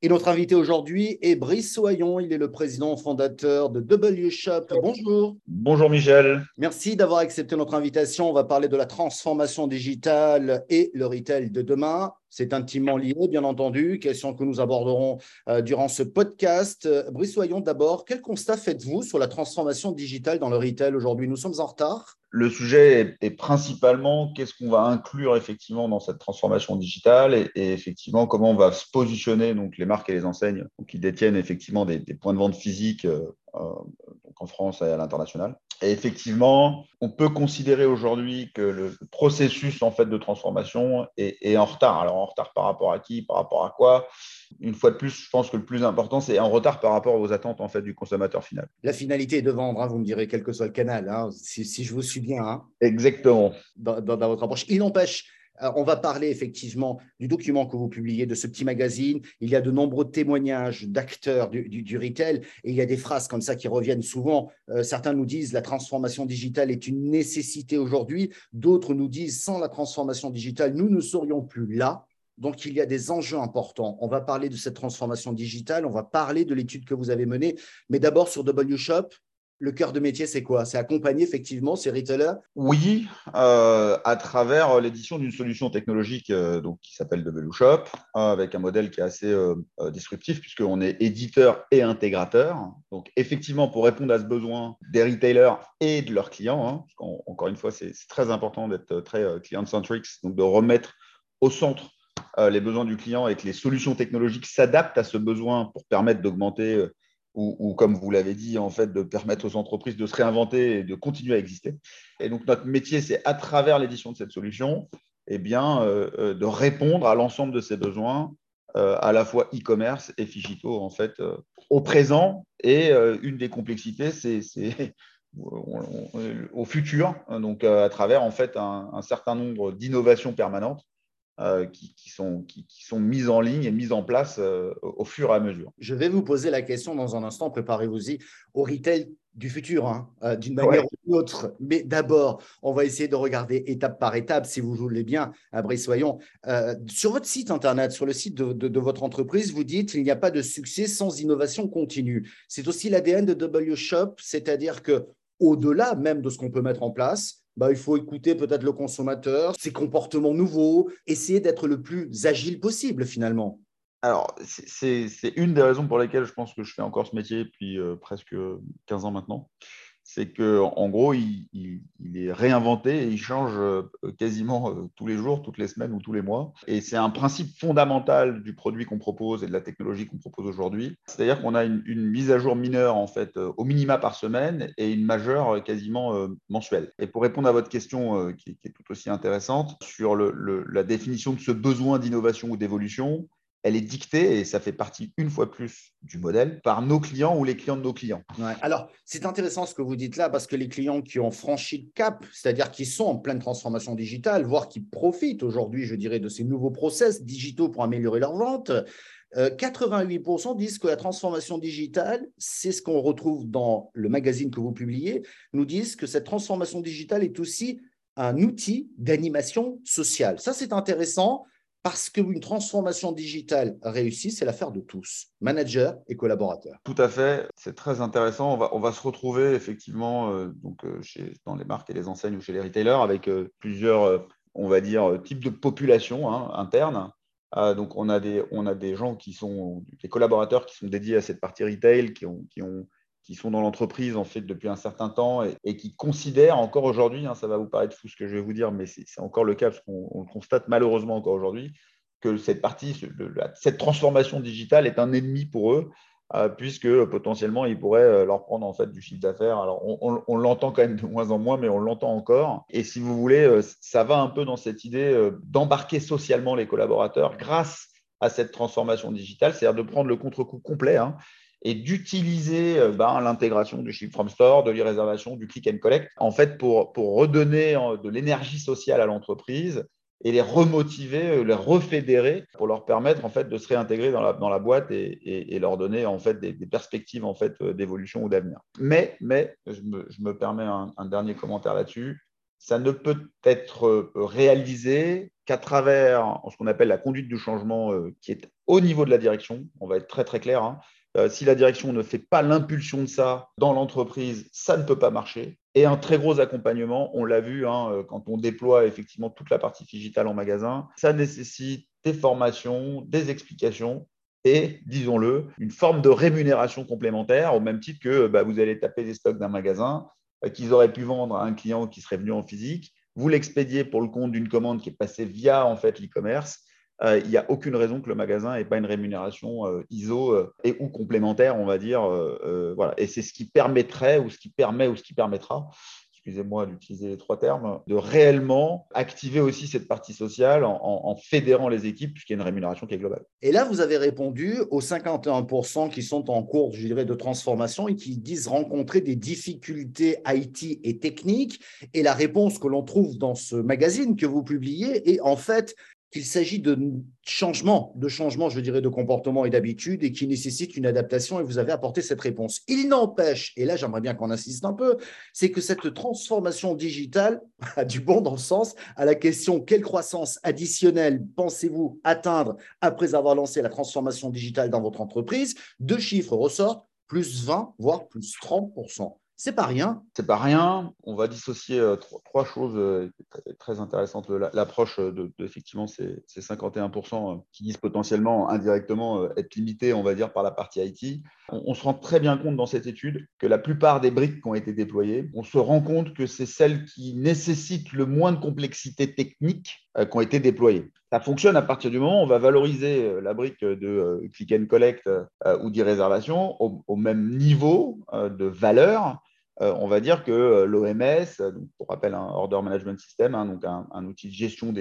Et notre invité aujourd'hui est Brice Soyon. Il est le président fondateur de W Shop. Bonjour. Bonjour Michel. Merci d'avoir accepté notre invitation. On va parler de la transformation digitale et le retail de demain. C'est intimement lié, bien entendu. Question que nous aborderons euh, durant ce podcast. Euh, Brice Soyon, d'abord, quel constat faites-vous sur la transformation digitale dans le retail aujourd'hui? Nous sommes en retard le sujet est, principalement qu'est-ce qu'on va inclure effectivement dans cette transformation digitale et, effectivement comment on va se positionner donc les marques et les enseignes qui détiennent effectivement des, points de vente physiques euh, euh, en France et à l'international. Et effectivement, on peut considérer aujourd'hui que le processus en fait de transformation est, en retard. Alors en retard par rapport à qui, par rapport à quoi? Une fois de plus, je pense que le plus important, c'est en retard par rapport aux attentes en fait du consommateur final. La finalité est de vendre, hein, vous me direz, quel que soit le canal, hein, si, je vous suis bien. Hein. Exactement. Dans, dans votre approche. Il n'empêche euh, on va parler effectivement du document que vous publiez, de ce petit magazine. Il y a de nombreux témoignages d'acteurs du, retail et il y a des phrases comme ça qui reviennent souvent. Euh, certains nous disent la transformation digitale est une nécessité aujourd'hui. D'autres nous disent sans la transformation digitale, nous ne serions plus là. Donc, il y a des enjeux importants. On va parler de cette transformation digitale, on va parler de l'étude que vous avez menée, mais d'abord sur W Shop, le cœur de métier, c'est quoi? C'est accompagner effectivement ces retailers? Oui, euh, à travers l'édition d'une solution technologique euh, donc, qui s'appelle W Shop, avec un modèle qui est assez euh, disruptif, puisqu'on est éditeur et intégrateur. Donc, effectivement, pour répondre à ce besoin des retailers et de leurs clients, hein, encore une fois, c'est très important d'être très client-centric, donc de remettre au centre les besoins du client et que les solutions technologiques s'adaptent à ce besoin pour permettre d'augmenter ou, comme vous l'avez dit, en fait, de permettre aux entreprises de se réinventer et de continuer à exister. Et donc, notre métier, c'est à travers l'édition de cette solution, eh bien, euh, euh, de répondre à l'ensemble de ces besoins, euh, à la fois e-commerce et Figito, en fait, au présent. Et une des complexités, c'est au futur, donc à travers, en fait, un certain nombre d'innovations permanentes euh, qui, sont, qui, sont mises en ligne et mises en place euh, au fur et à mesure. Je vais vous poser la question dans un instant, préparez-vous-y, au retail du futur, hein, euh, d'une manière ou d'une autre. Mais d'abord, on va essayer de regarder étape par étape, si vous voulez bien, à Soyon. sur votre site Internet, sur le site de, de, votre entreprise, vous dites qu'il n'y a pas de succès sans innovation continue. C'est aussi l'ADN de W Shop, c'est-à-dire que au-delà même de ce qu'on peut mettre en place, bah, il faut écouter peut-être le consommateur, ses comportements nouveaux, essayer d'être le plus agile possible finalement. Alors, c'est une des raisons pour lesquelles je pense que je fais encore ce métier depuis euh, presque 15 ans maintenant c'est qu'en gros, il, est réinventé et il change euh, quasiment euh, tous les jours, toutes les semaines ou tous les mois. Et c'est un principe fondamental du produit qu'on propose et de la technologie qu'on propose aujourd'hui. C'est-à-dire qu'on a une, mise à jour mineure, en fait, euh, au minima par semaine et une majeure quasiment mensuelle. Et pour répondre à votre question, qui, est tout aussi intéressante, sur la définition de ce besoin d'innovation ou d'évolution, elle est dictée, et ça fait partie une fois plus du modèle, par nos clients ou les clients de nos clients. Alors, c'est intéressant ce que vous dites là, parce que les clients qui ont franchi le cap, c'est-à-dire qui sont en pleine transformation digitale, voire qui profitent aujourd'hui, je dirais, de ces nouveaux process digitaux pour améliorer leur vente, 88% euh, disent que la transformation digitale, c'est ce qu'on retrouve dans le magazine que vous publiez, nous disent que cette transformation digitale est aussi un outil d'animation sociale. Ça, c'est intéressant parce qu'une transformation digitale réussie, c'est l'affaire de tous, managers et collaborateurs. Tout à fait, c'est très intéressant. On va, se retrouver effectivement euh, donc, euh, chez, dans les marques et les enseignes ou chez les retailers avec euh, plusieurs, on va dire, types de populations hein, internes. donc, on a, des, on a des gens qui sont, des collaborateurs qui sont dédiés à cette partie retail, qui ont, qui ont qui sont dans l'entreprise en fait depuis un certain temps et, qui considèrent encore aujourd'hui, hein, ça va vous paraître fou ce que je vais vous dire, mais c'est encore le cas parce qu'on le constate malheureusement encore aujourd'hui, que cette partie, cette transformation digitale est un ennemi pour eux, euh, puisque potentiellement ils pourraient euh, leur prendre en fait du chiffre d'affaires. Alors on, l'entend quand même de moins en moins, mais on l'entend encore. Et si vous voulez, euh, ça va un peu dans cette idée d'embarquer socialement les collaborateurs grâce à cette transformation digitale, c'est-à-dire de prendre le contre-coup complet. Hein, et d'utiliser euh, ben, l'intégration du Ship from Store, de l'e-réservation, du click and collect, en fait, pour, pour redonner euh, de l'énergie sociale à l'entreprise et les remotiver, euh, les refédérer pour leur permettre en fait de se réintégrer dans la, dans la boîte et, leur donner en fait des, perspectives en fait d'évolution ou d'avenir. Mais, mais je, me, je me permets un, un dernier commentaire là-dessus. Ça ne peut être réalisé qu'à travers ce qu'on appelle la conduite du changement qui est au niveau de la direction, on va être très très clair, hein, si la direction ne fait pas l'impulsion de ça dans l'entreprise, ça ne peut pas marcher. Et un très gros accompagnement, on l'a vu hein, quand on déploie effectivement toute la partie digitale en magasin, ça nécessite des formations, des explications et, disons-le, une forme de rémunération complémentaire, au même titre que bah, vous allez taper des stocks d'un magasin euh, qu'ils auraient pu vendre à un client qui serait venu en physique, vous l'expédiez pour le compte d'une commande qui est passée via en fait l'e-commerce. Euh, il n'y a aucune raison que le magasin n'ait pas une rémunération euh, ISO et ou complémentaire, on va dire. voilà. Et c'est ce qui permettrait ou ce qui permet ou ce qui permettra excusez-moi d'utiliser les trois termes, de réellement activer aussi cette partie sociale en, fédérant les équipes, puisqu'il y a une rémunération qui est globale. Et là, vous avez répondu aux 51% qui sont en cours, je dirais, de transformation et qui disent rencontrer des difficultés IT et techniques. Et la réponse que l'on trouve dans ce magazine que vous publiez est en fait qu'il s'agit de changements, de changements, je dirais, de comportement et d'habitude et qui nécessitent une adaptation et vous avez apporté cette réponse. Il n'empêche, et là j'aimerais bien qu'on insiste un peu, c'est que cette transformation digitale a du bon dans le sens à la question quelle croissance additionnelle pensez-vous atteindre après avoir lancé la transformation digitale dans votre entreprise? Deux chiffres ressortent, plus 20, voire plus 30 c'est pas rien. C'est pas rien. On va dissocier euh, trois, choses euh, très intéressantes. L'approche de, effectivement ces, 51% euh, qui disent potentiellement indirectement être limités, on va dire, par la partie IT. On, se rend très bien compte dans cette étude que la plupart des briques qui ont été déployées, on se rend compte que c'est celles qui nécessitent le moins de complexité technique qui ont été déployées. Ça fonctionne à partir du moment où on va valoriser la brique de click and collect ou d'e-réservation au, même niveau de valeur euh, on va dire que euh, l'OMS, pour rappel un Order Management System, hein, donc un, outil de gestion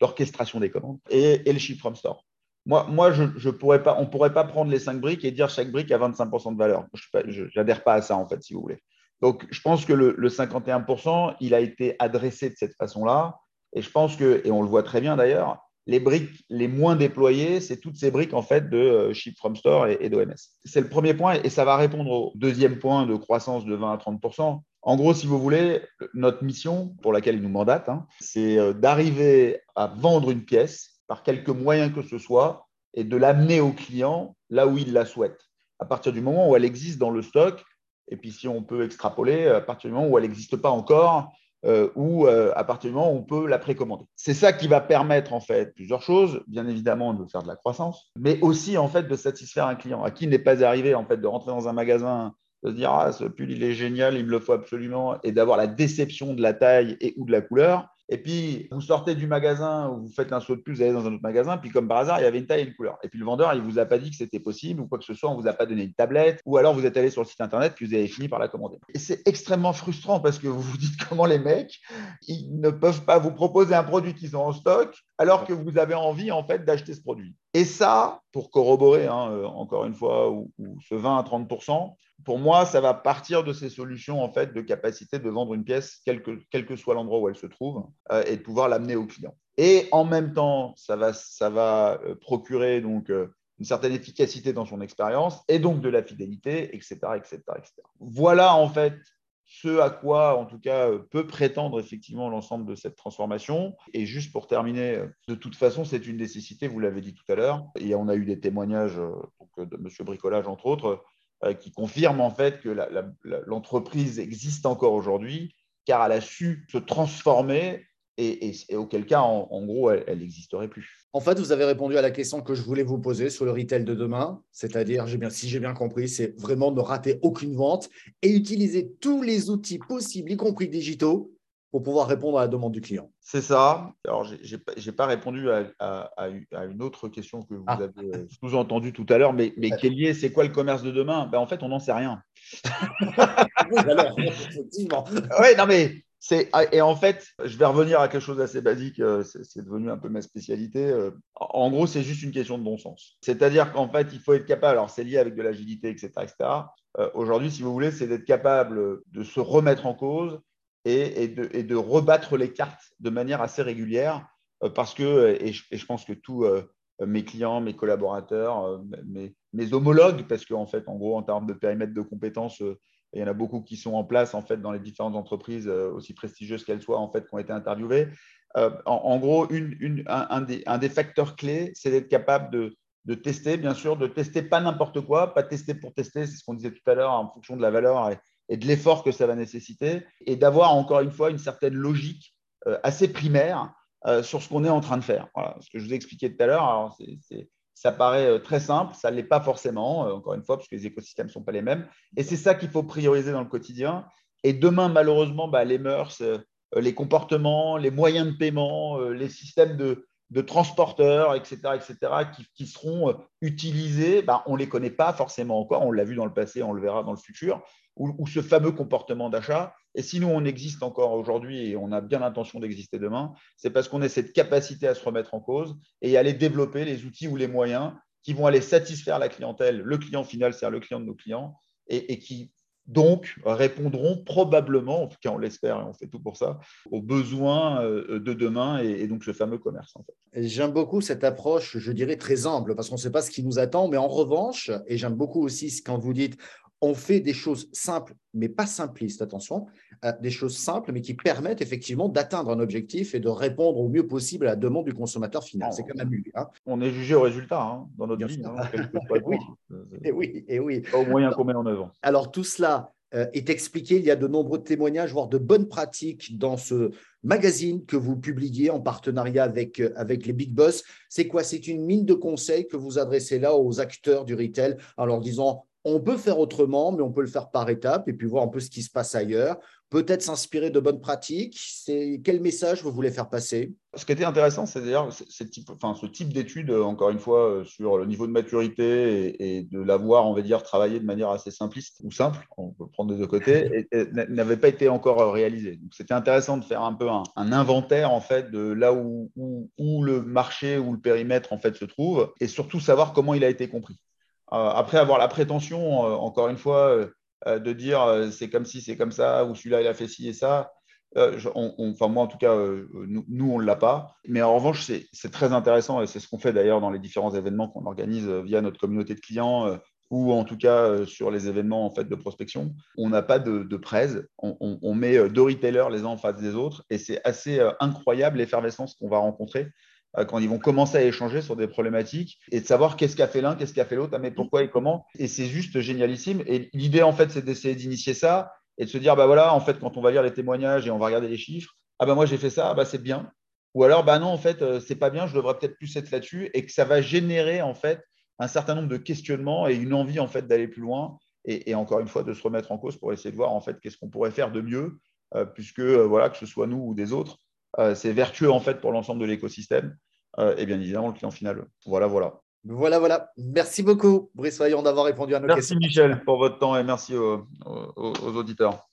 d'orchestration des, commandes, et, le Ship from Store. Moi, moi je, je pourrais pas, on ne pourrait pas prendre les cinq briques et dire chaque brique a 25% de valeur. Je n'adhère pas à ça, en fait, si vous voulez. Donc, je pense que le, le 51%, il a été adressé de cette façon-là. Et je pense que, et on le voit très bien d'ailleurs, les briques les moins déployées, c'est toutes ces briques en fait de euh, Ship from Store et, d'OMS. C'est le premier point et ça va répondre au deuxième point de croissance de 20 à 30% En gros, si vous voulez, notre mission pour laquelle il nous mandate, hein, c'est euh, d'arriver à vendre une pièce par quelque moyen que ce soit et de l'amener au client là où il la souhaite. À partir du moment où elle existe dans le stock, et puis si on peut extrapoler, à partir du moment où elle n'existe pas encore, euh, ou euh, à partir du moment où on peut la précommander. C'est ça qui va permettre en fait plusieurs choses, bien évidemment de faire de la croissance, mais aussi en fait de satisfaire un client à qui n'est pas arrivé en fait de rentrer dans un magasin, de se dire ah ce pull il est génial, il me le faut absolument, et d'avoir la déception de la taille et ou de la couleur, et puis, vous sortez du magasin ou vous faites un saut de plus, vous allez dans un autre magasin, puis comme par hasard, il y avait une taille et une couleur. Et puis le vendeur, il ne vous a pas dit que c'était possible ou quoi que ce soit, on ne vous a pas donné une tablette, ou alors vous êtes allé sur le site internet, puis vous avez fini par la commander. Et c'est extrêmement frustrant parce que vous vous dites comment les mecs, ils ne peuvent pas vous proposer un produit qu'ils ont en stock, alors que vous avez envie en fait d'acheter ce produit. Et ça, pour corroborer, hein, euh, encore une fois, ou, ce 20 à 30 pour moi, ça va partir de ces solutions en fait de capacité de vendre une pièce, quel que, soit l'endroit où elle se trouve, euh, et de pouvoir l'amener au client. Et en même temps, ça va, ça va euh, procurer donc une certaine efficacité dans son expérience et donc de la fidélité, etc., etc., etc. Voilà en fait ce à quoi, en tout cas, euh, peut prétendre effectivement l'ensemble de cette transformation. Et juste pour terminer, euh, de toute façon, c'est une nécessité, vous l'avez dit tout à l'heure, et on a eu des témoignages euh, de M. Bricolage, entre autres, qui confirment en fait que l'entreprise existe encore aujourd'hui, car elle a su se transformer et, auquel cas, en, gros, elle n'existerait plus. En fait, vous avez répondu à la question que je voulais vous poser sur le retail de demain, c'est-à-dire, si j'ai bien compris, c'est vraiment ne rater aucune vente et utiliser tous les outils possibles, y compris digitaux, pour pouvoir répondre à la demande du client. C'est ça. Alors, je n'ai pas répondu à, une autre question que vous ah. avez euh, sous-entendue tout à l'heure, mais, mais qui est liée, c'est quoi le commerce de demain? Ben, En fait, on n'en sait rien. oui, alors, effectivement. Oui, non, mais ah, et en fait, je vais revenir à quelque chose d'assez basique, euh, c'est devenu un peu ma spécialité. Euh, en gros, c'est juste une question de bon sens. C'est-à-dire qu'en fait, il faut être capable, alors c'est lié avec de l'agilité, etc. etc. Euh, aujourd'hui, si vous voulez, c'est d'être capable de se remettre en cause et, de, rebattre les cartes de manière assez régulière parce que, et je, pense que tous mes clients, mes collaborateurs, mes, mes homologues, parce qu'en fait, en gros, en termes de périmètre de compétences, il y en a beaucoup qui sont en place en fait dans les différentes entreprises, euh, aussi prestigieuses qu'elles soient, en fait, qui ont été interviewées. en, gros, une, un, des, un, des, facteurs clés, c'est d'être capable de, de, tester, bien sûr, de tester pas n'importe quoi, pas tester pour tester, c'est ce qu'on disait tout à l'heure, en fonction de la valeur de l'effort que ça va nécessiter, et d'avoir encore une fois une certaine logique assez primaire sur ce qu'on est en train de faire. Ce que je vous ai expliqué tout à l'heure, ça paraît très simple, ça ne l'est pas forcément, encore une fois, parce que les écosystèmes ne sont pas les mêmes. Et c'est ça qu'il faut prioriser dans le quotidien. Et demain, malheureusement, bah, les mœurs, euh, les comportements, les moyens de paiement, euh, les systèmes de, transporteurs, etc., etc., qui, seront euh, utilisés, bah, on ne les connaît pas forcément encore. On l'a vu dans le passé, on le verra dans le futur, ou, ce fameux comportement d'achat. Et si nous, on existe encore aujourd'hui et on a bien l'intention d'exister demain, c'est parce qu'on a cette capacité à se remettre en cause et à aller développer les outils ou les moyens qui vont aller satisfaire la clientèle, le client final, c'est-à-dire le client de nos clients, et, qui donc répondront probablement, en tout cas on l'espère et on fait tout pour ça, aux besoins euh, de demain et, donc ce fameux commerce. J'aime beaucoup cette approche, je dirais très humble, parce qu'on ne sait pas ce qui nous attend, mais en revanche, et j'aime beaucoup aussi quand vous dites on fait des choses simples, mais pas simplistes, attention, euh, des choses simples, mais qui permettent effectivement d'atteindre un objectif et de répondre au mieux possible à la demande du consommateur final. C'est quand même mieux. Hein. On est jugé au résultat hein, dans notre vie. Hein, oui. Et oui, et oui. au moyen qu'on met en œuvre. Alors tout cela euh, est expliqué. Il y a de nombreux témoignages, voire de bonnes pratiques dans ce magazine que vous publiez en partenariat avec, euh, avec les Big Boss. C'est quoi? C'est une mine de conseils que vous adressez là aux acteurs du retail en leur disant on peut faire autrement, mais on peut le faire par étapes et puis voir un peu ce qui se passe ailleurs. Peut-être s'inspirer de bonnes pratiques. C'est quel message vous voulez faire passer? Ce qui était intéressant, c'est d'ailleurs enfin, ce type d'étude, encore une fois, euh, sur le niveau de maturité et, de l'avoir, on va dire, travaillé de manière assez simpliste ou simple, on peut le prendre des deux côtés, n'avait pas été encore réalisé. Donc, c'était intéressant de faire un peu un, inventaire en fait de là où, où, le marché ou le périmètre en fait se trouve et surtout savoir comment il a été compris. Euh, après avoir la prétention, euh, encore une fois, euh, de dire c'est comme si, c'est comme ça, ou celui-là, il a fait ci et ça, enfin, moi, en tout cas, nous, on ne l'a pas. Mais en revanche, c'est très intéressant et c'est ce qu'on fait d'ailleurs dans les différents événements qu'on organise via notre communauté de clients ou en tout cas sur les événements en fait, de prospection. On n'a pas de, de presse. On, on, met deux retailers les uns en face des autres et c'est assez incroyable l'effervescence qu'on va rencontrer quand ils vont commencer à échanger sur des problématiques et de savoir qu'est-ce qu'a fait l'un, qu'est-ce qu'a fait l'autre, ah, mais pourquoi et comment. Et c'est juste génialissime. Et l'idée, en fait, c'est d'essayer d'initier ça et de se dire, bah voilà, en fait, quand on va lire les témoignages et on va regarder les chiffres, ah bah moi j'ai fait ça, bah c'est bien. Ou alors, bah non, en fait, euh, c'est pas bien, je devrais peut-être plus être là-dessus et que ça va générer, en fait, un certain nombre de questionnements et une envie, en fait, d'aller plus loin et, encore une fois, de se remettre en cause pour essayer de voir, en fait, qu'est-ce qu'on pourrait faire de mieux, euh, puisque, voilà, que ce soit nous ou des autres, euh, c'est vertueux en fait pour l'ensemble de l'écosystème euh, et bien évidemment le client final. Voilà, voilà. Voilà, voilà. Merci beaucoup, Brice Vaillant, d'avoir répondu à nos questions. Merci, Michel, pour votre temps et merci aux auditeurs.